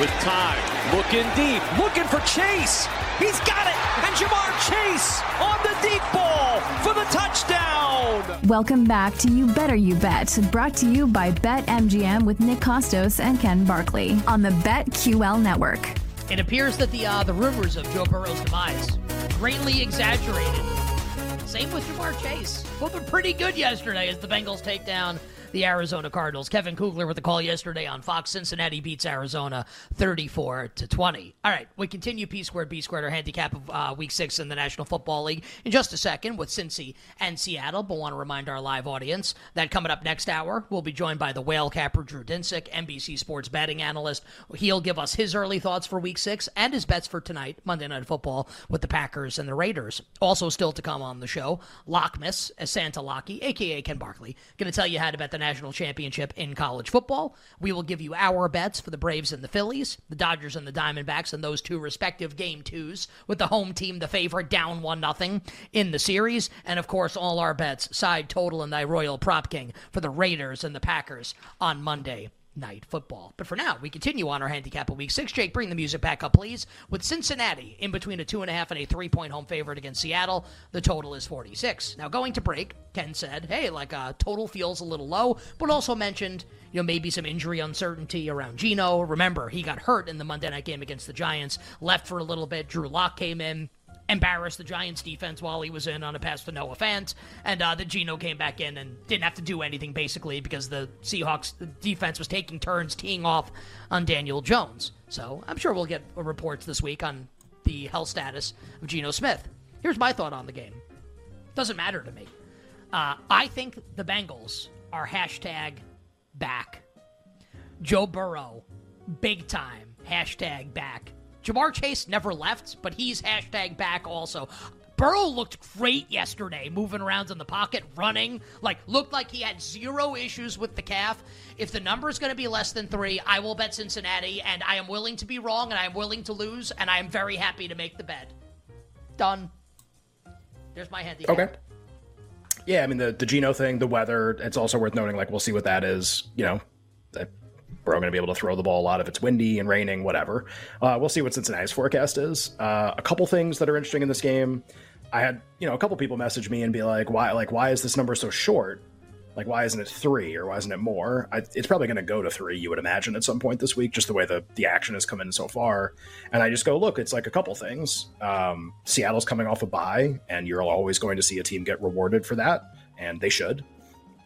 with time, looking deep, looking for Chase. He's got it, and Ja'Marr Chase on the deep ball for the touchdown. Welcome back to You Better You Bet, brought to you by BetMGM with Nick Kostos and Ken Barkley on the BetQL network. It appears that the uh, the rumors of Joe Burrow's demise greatly exaggerated. Same with Ja'Marr Chase. Both were pretty good yesterday as the Bengals take down the Arizona Cardinals. Kevin Kugler with the call yesterday on Fox. Cincinnati beats Arizona 34 to 20. All right, we continue P squared B squared, our handicap of uh, Week Six in the National Football League in just a second with Cincy and Seattle. But want to remind our live audience that coming up next hour, we'll be joined by the whale capper Drew Dinsick, NBC Sports betting analyst. He'll give us his early thoughts for Week Six and his bets for tonight, Monday Night Football, with the Packers and the Raiders. Also, still to come on the show, Lockmas, Santa Locky, aka Ken Barkley, going to tell you how to bet the national championship in college football. We will give you our bets for the Braves and the Phillies, the Dodgers and the Diamondbacks, and those two respective game twos, with the home team the favorite down one nothing in the series, and of course all our bets, side total and thy royal prop king for the Raiders and the Packers on Monday night football. But for now, we continue on our handicap of week six. Jake, bring the music back up, please. With Cincinnati in between a two and a half and a three point home favorite against Seattle, the total is 46. Now, going to break, Ken said, hey, like uh, total feels a little low, but also mentioned, you know, maybe some injury uncertainty around Geno. Remember, he got hurt in the Monday night game against the Giants, left for a little bit. Drew Lock came in embarrassed the Giants defense while he was in on a pass to Noah Fant, and uh, the Geno came back in and didn't have to do anything basically because the Seahawks defense was taking turns teeing off on Daniel Jones. So I'm sure we'll get reports this week on the health status of Geno Smith. Here's my thought on the game. Doesn't matter to me. Uh, I think the Bengals are hashtag back. Joe Burrow, big time hashtag back. Ja'Marr Chase never left, but he's hashtag back also. Burrow looked great yesterday, moving around in the pocket, running. Like, looked like he had zero issues with the calf. If the number is going to be less than three, I will bet Cincinnati, and I am willing to be wrong, and I am willing to lose, and I am very happy to make the bet. Done. There's my handicap. Okay. Yeah, I mean the the Geno thing, the weather. It's also worth noting. Like we'll see what that is. You know, we're going to be able to throw the ball a lot if it's windy and raining, whatever. Uh, we'll see what Cincinnati's forecast is. Uh, a couple things that are interesting in this game. I had you know a couple people message me and be like, why like why is this number so short? Like why isn't it three or why isn't it more? I, it's probably going to go to three, you would imagine, at some point this week, just the way the the action has come in so far. And I just go, look, it's like a couple things. Um, Seattle's coming off a bye, and you're always going to see a team get rewarded for that, and they should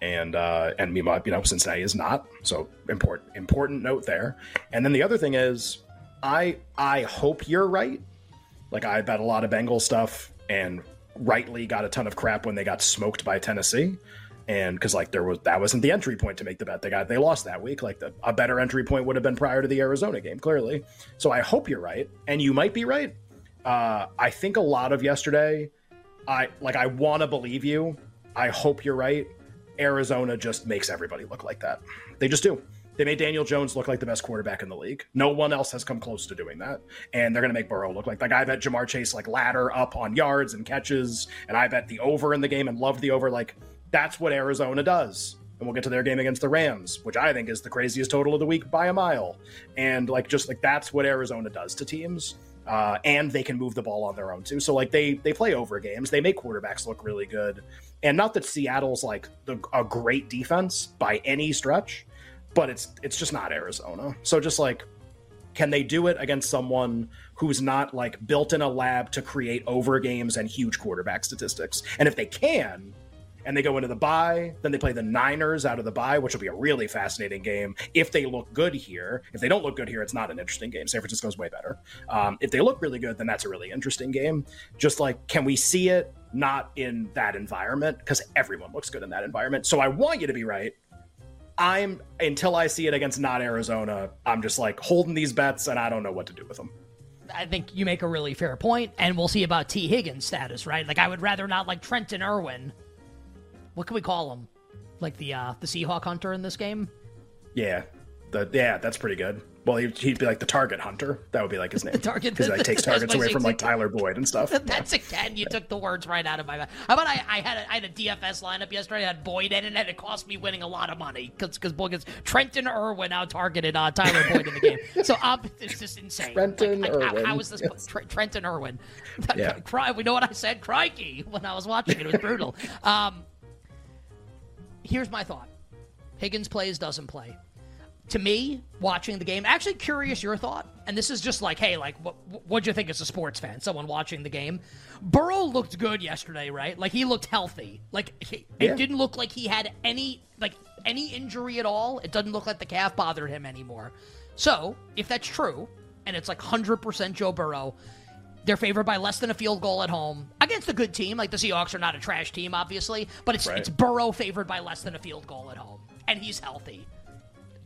and uh, and meanwhile, you know, Cincinnati is not. So important important note there. And then the other thing is, I I hope you're right. Like I bet a lot of Bengal stuff, and rightly got a ton of crap when they got smoked by Tennessee. And because like there was that wasn't the entry point to make the bet they got they lost that week. Like the, a better entry point would have been prior to the Arizona game, clearly. So I hope you're right, and you might be right. Uh, I think a lot of yesterday, I like I want to believe you. I hope you're right Arizona just makes everybody look like that. They just do. They made Daniel Jones look like the best quarterback in the league. No one else has come close to doing that. And they're going to make Burrow look like that guy. I bet Ja'Marr Chase like ladder up on yards and catches. And I bet the over in the game and loved the over. Like that's what Arizona does. And we'll get to their game against the Rams, which I think is the craziest total of the week by a mile. And like just like that's what Arizona does to teams. Uh, and they can move the ball on their own too. So like they they play over games. They make quarterbacks look really good. And not that Seattle's like the, a great defense by any stretch, but it's it's just not Arizona. So just like can they do it against someone who's not like built in a lab to create over games and huge quarterback statistics? And if they can, and they go into the bye. Then they play the Niners out of the bye, which will be a really fascinating game if they look good here. If they don't look good here, it's not an interesting game. San Francisco's way better. Um, if they look really good, then that's a really interesting game. Just like, can we see it not in that environment? Because everyone looks good in that environment. So I want you to be right. I'm until I see it against not Arizona, I'm just like holding these bets and I don't know what to do with them. I think you make a really fair point, and we'll see about Tee Higgins' status, right? Like, I would rather not like Trenton Irwin. What can we call him? Like the uh, the Seahawk hunter in this game? Yeah, the yeah, that's pretty good. Well, he'd, he'd be like the target hunter. That would be like his name. The target because he like takes targets away from like Tyler Boyd and stuff. That's again, you took the words right out of my mouth. How about I, I had a, I had a DFS lineup yesterday. I had Boyd in it, and it cost me winning a lot of money because because Boyd gets Trenton Irwin out targeted uh, Tyler Boyd in the game. So um, it's just insane. Trenton like, Irwin. How, how is this yes. Trenton Irwin? Yeah. Cry. We know what I said. Crikey! When I was watching it, it was brutal. Um, here's my thought: Higgins plays, doesn't play to me, watching the game, actually curious your thought, and this is just like, hey, like, what what'd you think as a sports fan, someone watching the game? Burrow looked good yesterday, right? Like he looked healthy. Like he, Yeah. it didn't look like he had any like any injury at all. It doesn't look like the calf bothered him anymore. So if that's true, and it's like hundred percent Joe Burrow. They're favored by less than a field goal at home against a good team. Like the Seahawks are not a trash team, obviously, but it's Right. it's Burrow favored by less than a field goal at home, and he's healthy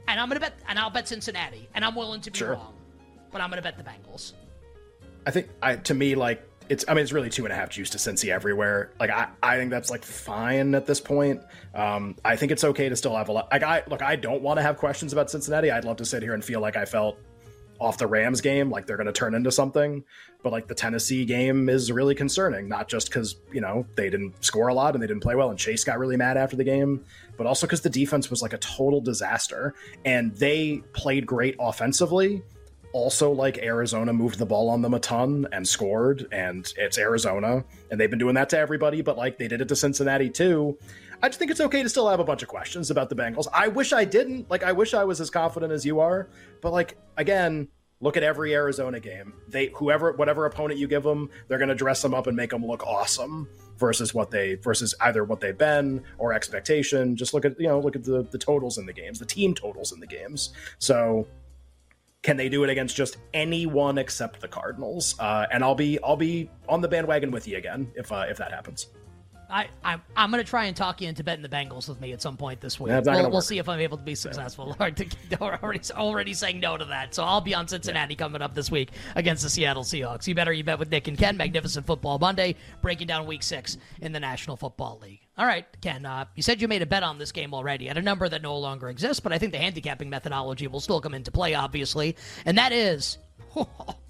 and I'm gonna bet, and I'll bet Cincinnati, and I'm willing to be Sure. wrong, but I'm gonna bet the Bengals. I think I to me like it's I mean it's really two and a half juice to Cincy everywhere. Like I, I think that's like fine at this point. Um, I think it's okay to still have a lot. Like I look, I don't want to have questions about Cincinnati. I'd love to sit here and feel like I felt off the Rams game, like they're going to turn into something. But like the Tennessee game is really concerning, not just because you know they didn't score a lot and they didn't play well, and Chase got really mad after the game, but also because the defense was like a total disaster, and they played great offensively also like Arizona moved the ball on them a ton and scored, and it's Arizona, and they've been doing that to everybody, but like they did it to Cincinnati too. I just think it's okay to still have a bunch of questions about the Bengals. I wish I didn't. Like, I wish I was as confident as you are, but like again, look at every Arizona game. They whoever whatever opponent you give them, they're going to dress them up and make them look awesome versus what they versus either what they've been or expectation. Just look at you know look at the the totals in the games, the team totals in the games. So can they do it against just anyone except the Cardinals? Uh, and I'll be I'll be on the bandwagon with you again if uh, if that happens. I, I'm, I'm going to try and talk you into betting the Bengals with me at some point this week. That's we'll, we'll see if I'm able to be successful. already, already saying no to that. So I'll be on Cincinnati coming up this week against the Seattle Seahawks. You better you bet with Nick and Ken. Magnificent Football Monday, breaking down Week Six in the National Football League. All right, Ken. Uh, you said you made a bet on this game already at a number that no longer exists, but I think the handicapping methodology will still come into play, obviously, and that is.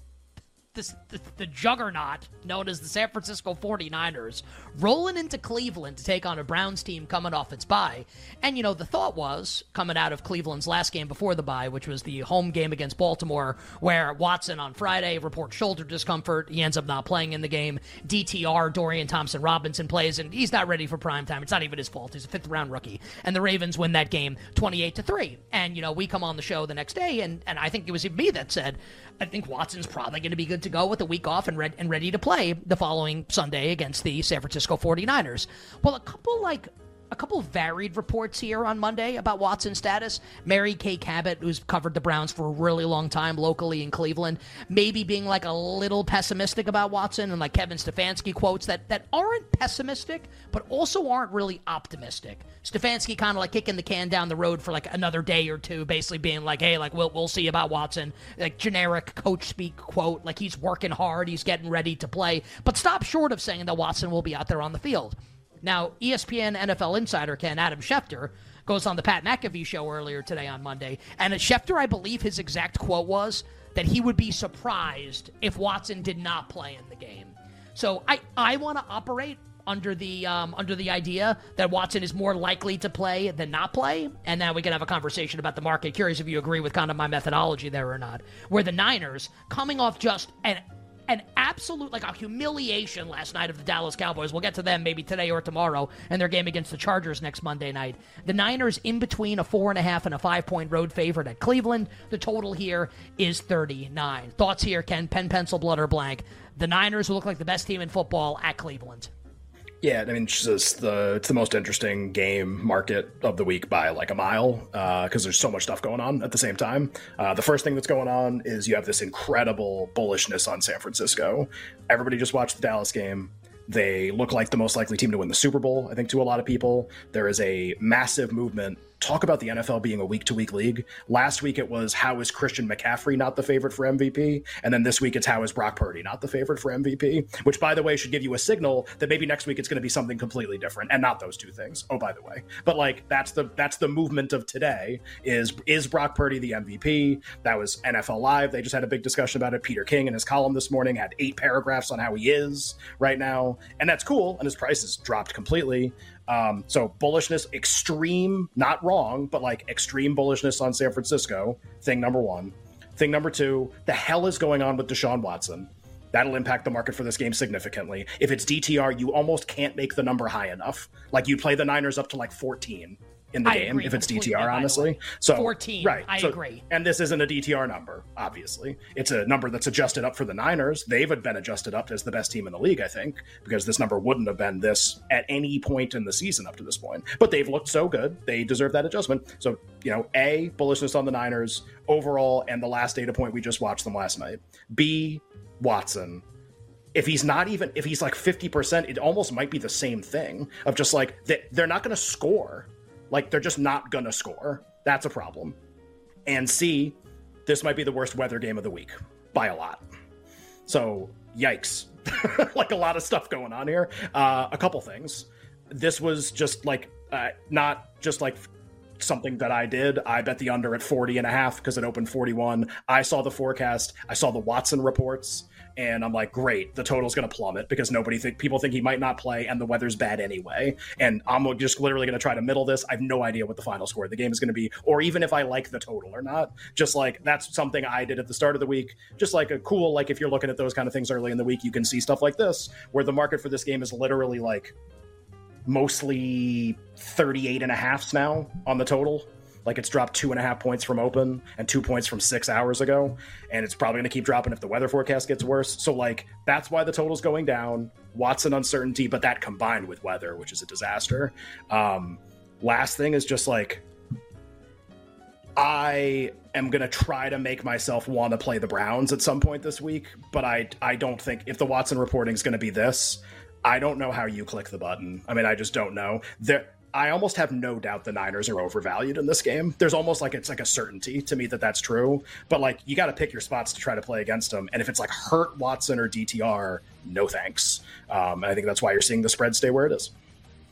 this, the, the juggernaut known as the San Francisco 49ers rolling into Cleveland to take on a Browns team coming off its bye. And, you know, the thought was coming out of Cleveland's last game before the bye, which was the home game against Baltimore, where Watson on Friday reports shoulder discomfort. He ends up not playing in the game. DTR, Dorian Thompson Robinson plays, and he's not ready for prime time. It's not even his fault. He's a fifth round rookie. And the Ravens win that game 28 to 3. And, you know, we come on the show the next day, and, and I think it was me that said, I think Watson's probably going to be good to go with a week off and, re- and ready to play the following Sunday against the San Francisco 49ers. Well, a couple like a couple varied reports here on Monday about Watson's status. Mary Kay Cabot, who's covered the Browns for a really long time locally in Cleveland, maybe being like a little pessimistic about Watson, and like Kevin Stefanski quotes that that aren't pessimistic, but also aren't really optimistic. Stefanski kind of like kicking the can down the road for like another day or two, basically being like, "Hey, like we'll we'll see about Watson." Like generic coach speak quote, like he's working hard, he's getting ready to play, but stop short of saying that Watson will be out there on the field. Now, ESPN NFL insider Ken Adam Schefter goes on the Pat McAfee show earlier today on Monday, and Schefter, I believe his exact quote was that he would be surprised if Watson did not play in the game. So I I want to operate under the um, under the idea that Watson is more likely to play than not play, and now we can have a conversation about the market. Curious if you agree with kind of my methodology there or not. Where the Niners coming off just an an absolute like a humiliation last night of the Dallas Cowboys. We'll get to them maybe today or tomorrow and their game against the Chargers next Monday night. The Niners in between a four and a half and a five point road favorite at Cleveland. The total here is 39. Thoughts here, Ken? Pen, pencil, blood, or blank? The Niners look like the best team in football at Cleveland. Yeah, I mean, it's just the it's the most interesting game market of the week by like a mile because uh, there's so much stuff going on at the same time. Uh, the first thing that's going on is you have this incredible bullishness on San Francisco. Everybody just watched the Dallas game. They look like the most likely team to win the Super Bowl, I think, to a lot of people. There is a massive movement talk about the NFL being a week to week league. Last week it was how is Christian McCaffrey not the favorite for MVP? And then this week it's how is Brock Purdy not the favorite for MVP? Which, by the way, should give you a signal that maybe next week it's going to be something completely different and not those two things. Oh, by the way. But like that's the that's the movement of today is is Brock Purdy the MVP? That was NFL Live. They just had a big discussion about it. Peter King in his column this morning had eight paragraphs on how he is right now. And that's cool. And his price has dropped completely. Um, so bullishness, extreme, not wrong, but like extreme bullishness on San Francisco. Thing number one. Thing number two, the hell is going on with Deshaun Watson? That'll impact the market for this game significantly. If it's DTR, you almost can't make the number high enough. Like you play the Niners up to like 14 in the I game if it's DTR, honestly. So 14, right? I so, agree. And this isn't a DTR number, obviously. It's a number that's adjusted up for the Niners. They've been adjusted up as the best team in the league, I think, because this number wouldn't have been this at any point in the season up to this point. But they've looked so good, they deserve that adjustment. So you know, a bullishness on the Niners overall, and the last data point we just watched them last night. B Watson if he's not even if he's like 50% it almost might be the same thing of just like that they're not going to score like they're just not going to score. That's a problem. And c this might be the worst weather game of the week by a lot. So yikes. Like a lot of stuff going on here. Uh, a couple things. This was just like uh, not just like something that I did. I bet the under at 40 and a half because it opened 41. I saw the forecast. I saw the Watson reports and I'm like, great, the total's going to plummet because nobody think people think he might not play, and the weather's bad anyway. And I'm just literally going to try to middle this. I have no idea what the final score of the game is going to be, or even if I like the total or not. Just like that's something I did at the start of the week. Just like a cool, like if you're looking at those kind of things early in the week, you can see stuff like this where the market for this game is literally like mostly 38 and a halfs now on the total like it's dropped two and a half points from open and two points from six hours ago. And it's probably going to keep dropping if the weather forecast gets worse. So, like, that's why the total's going down. Watson uncertainty, but that combined with weather, which is a disaster. Um, last thing is just like, I am going to try to make myself want to play the Browns at some point this week, but I I don't think if the Watson reporting is going to be this, I don't know how you click the button. I mean, I just don't know. There I almost have no doubt the Niners are overvalued in this game. There's almost like it's like a certainty to me that that's true. But like you got to pick your spots to try to play against them. And if it's like Hurt Watson or DTR, no thanks. Um, I think that's why you're seeing the spread stay where it is.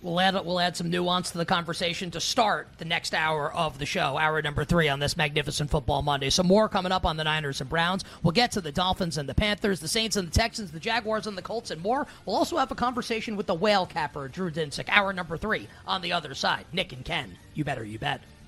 We'll add we'll add some nuance to the conversation to start the next hour of the show, hour number three on this magnificent football Monday. Some more coming up on the Niners and Browns. We'll get to the Dolphins and the Panthers, the Saints and the Texans, the Jaguars and the Colts, and more. We'll also have a conversation with the whale capper Drew Dinsick, hour number three on the other side. Nick and Ken, you better, you bet.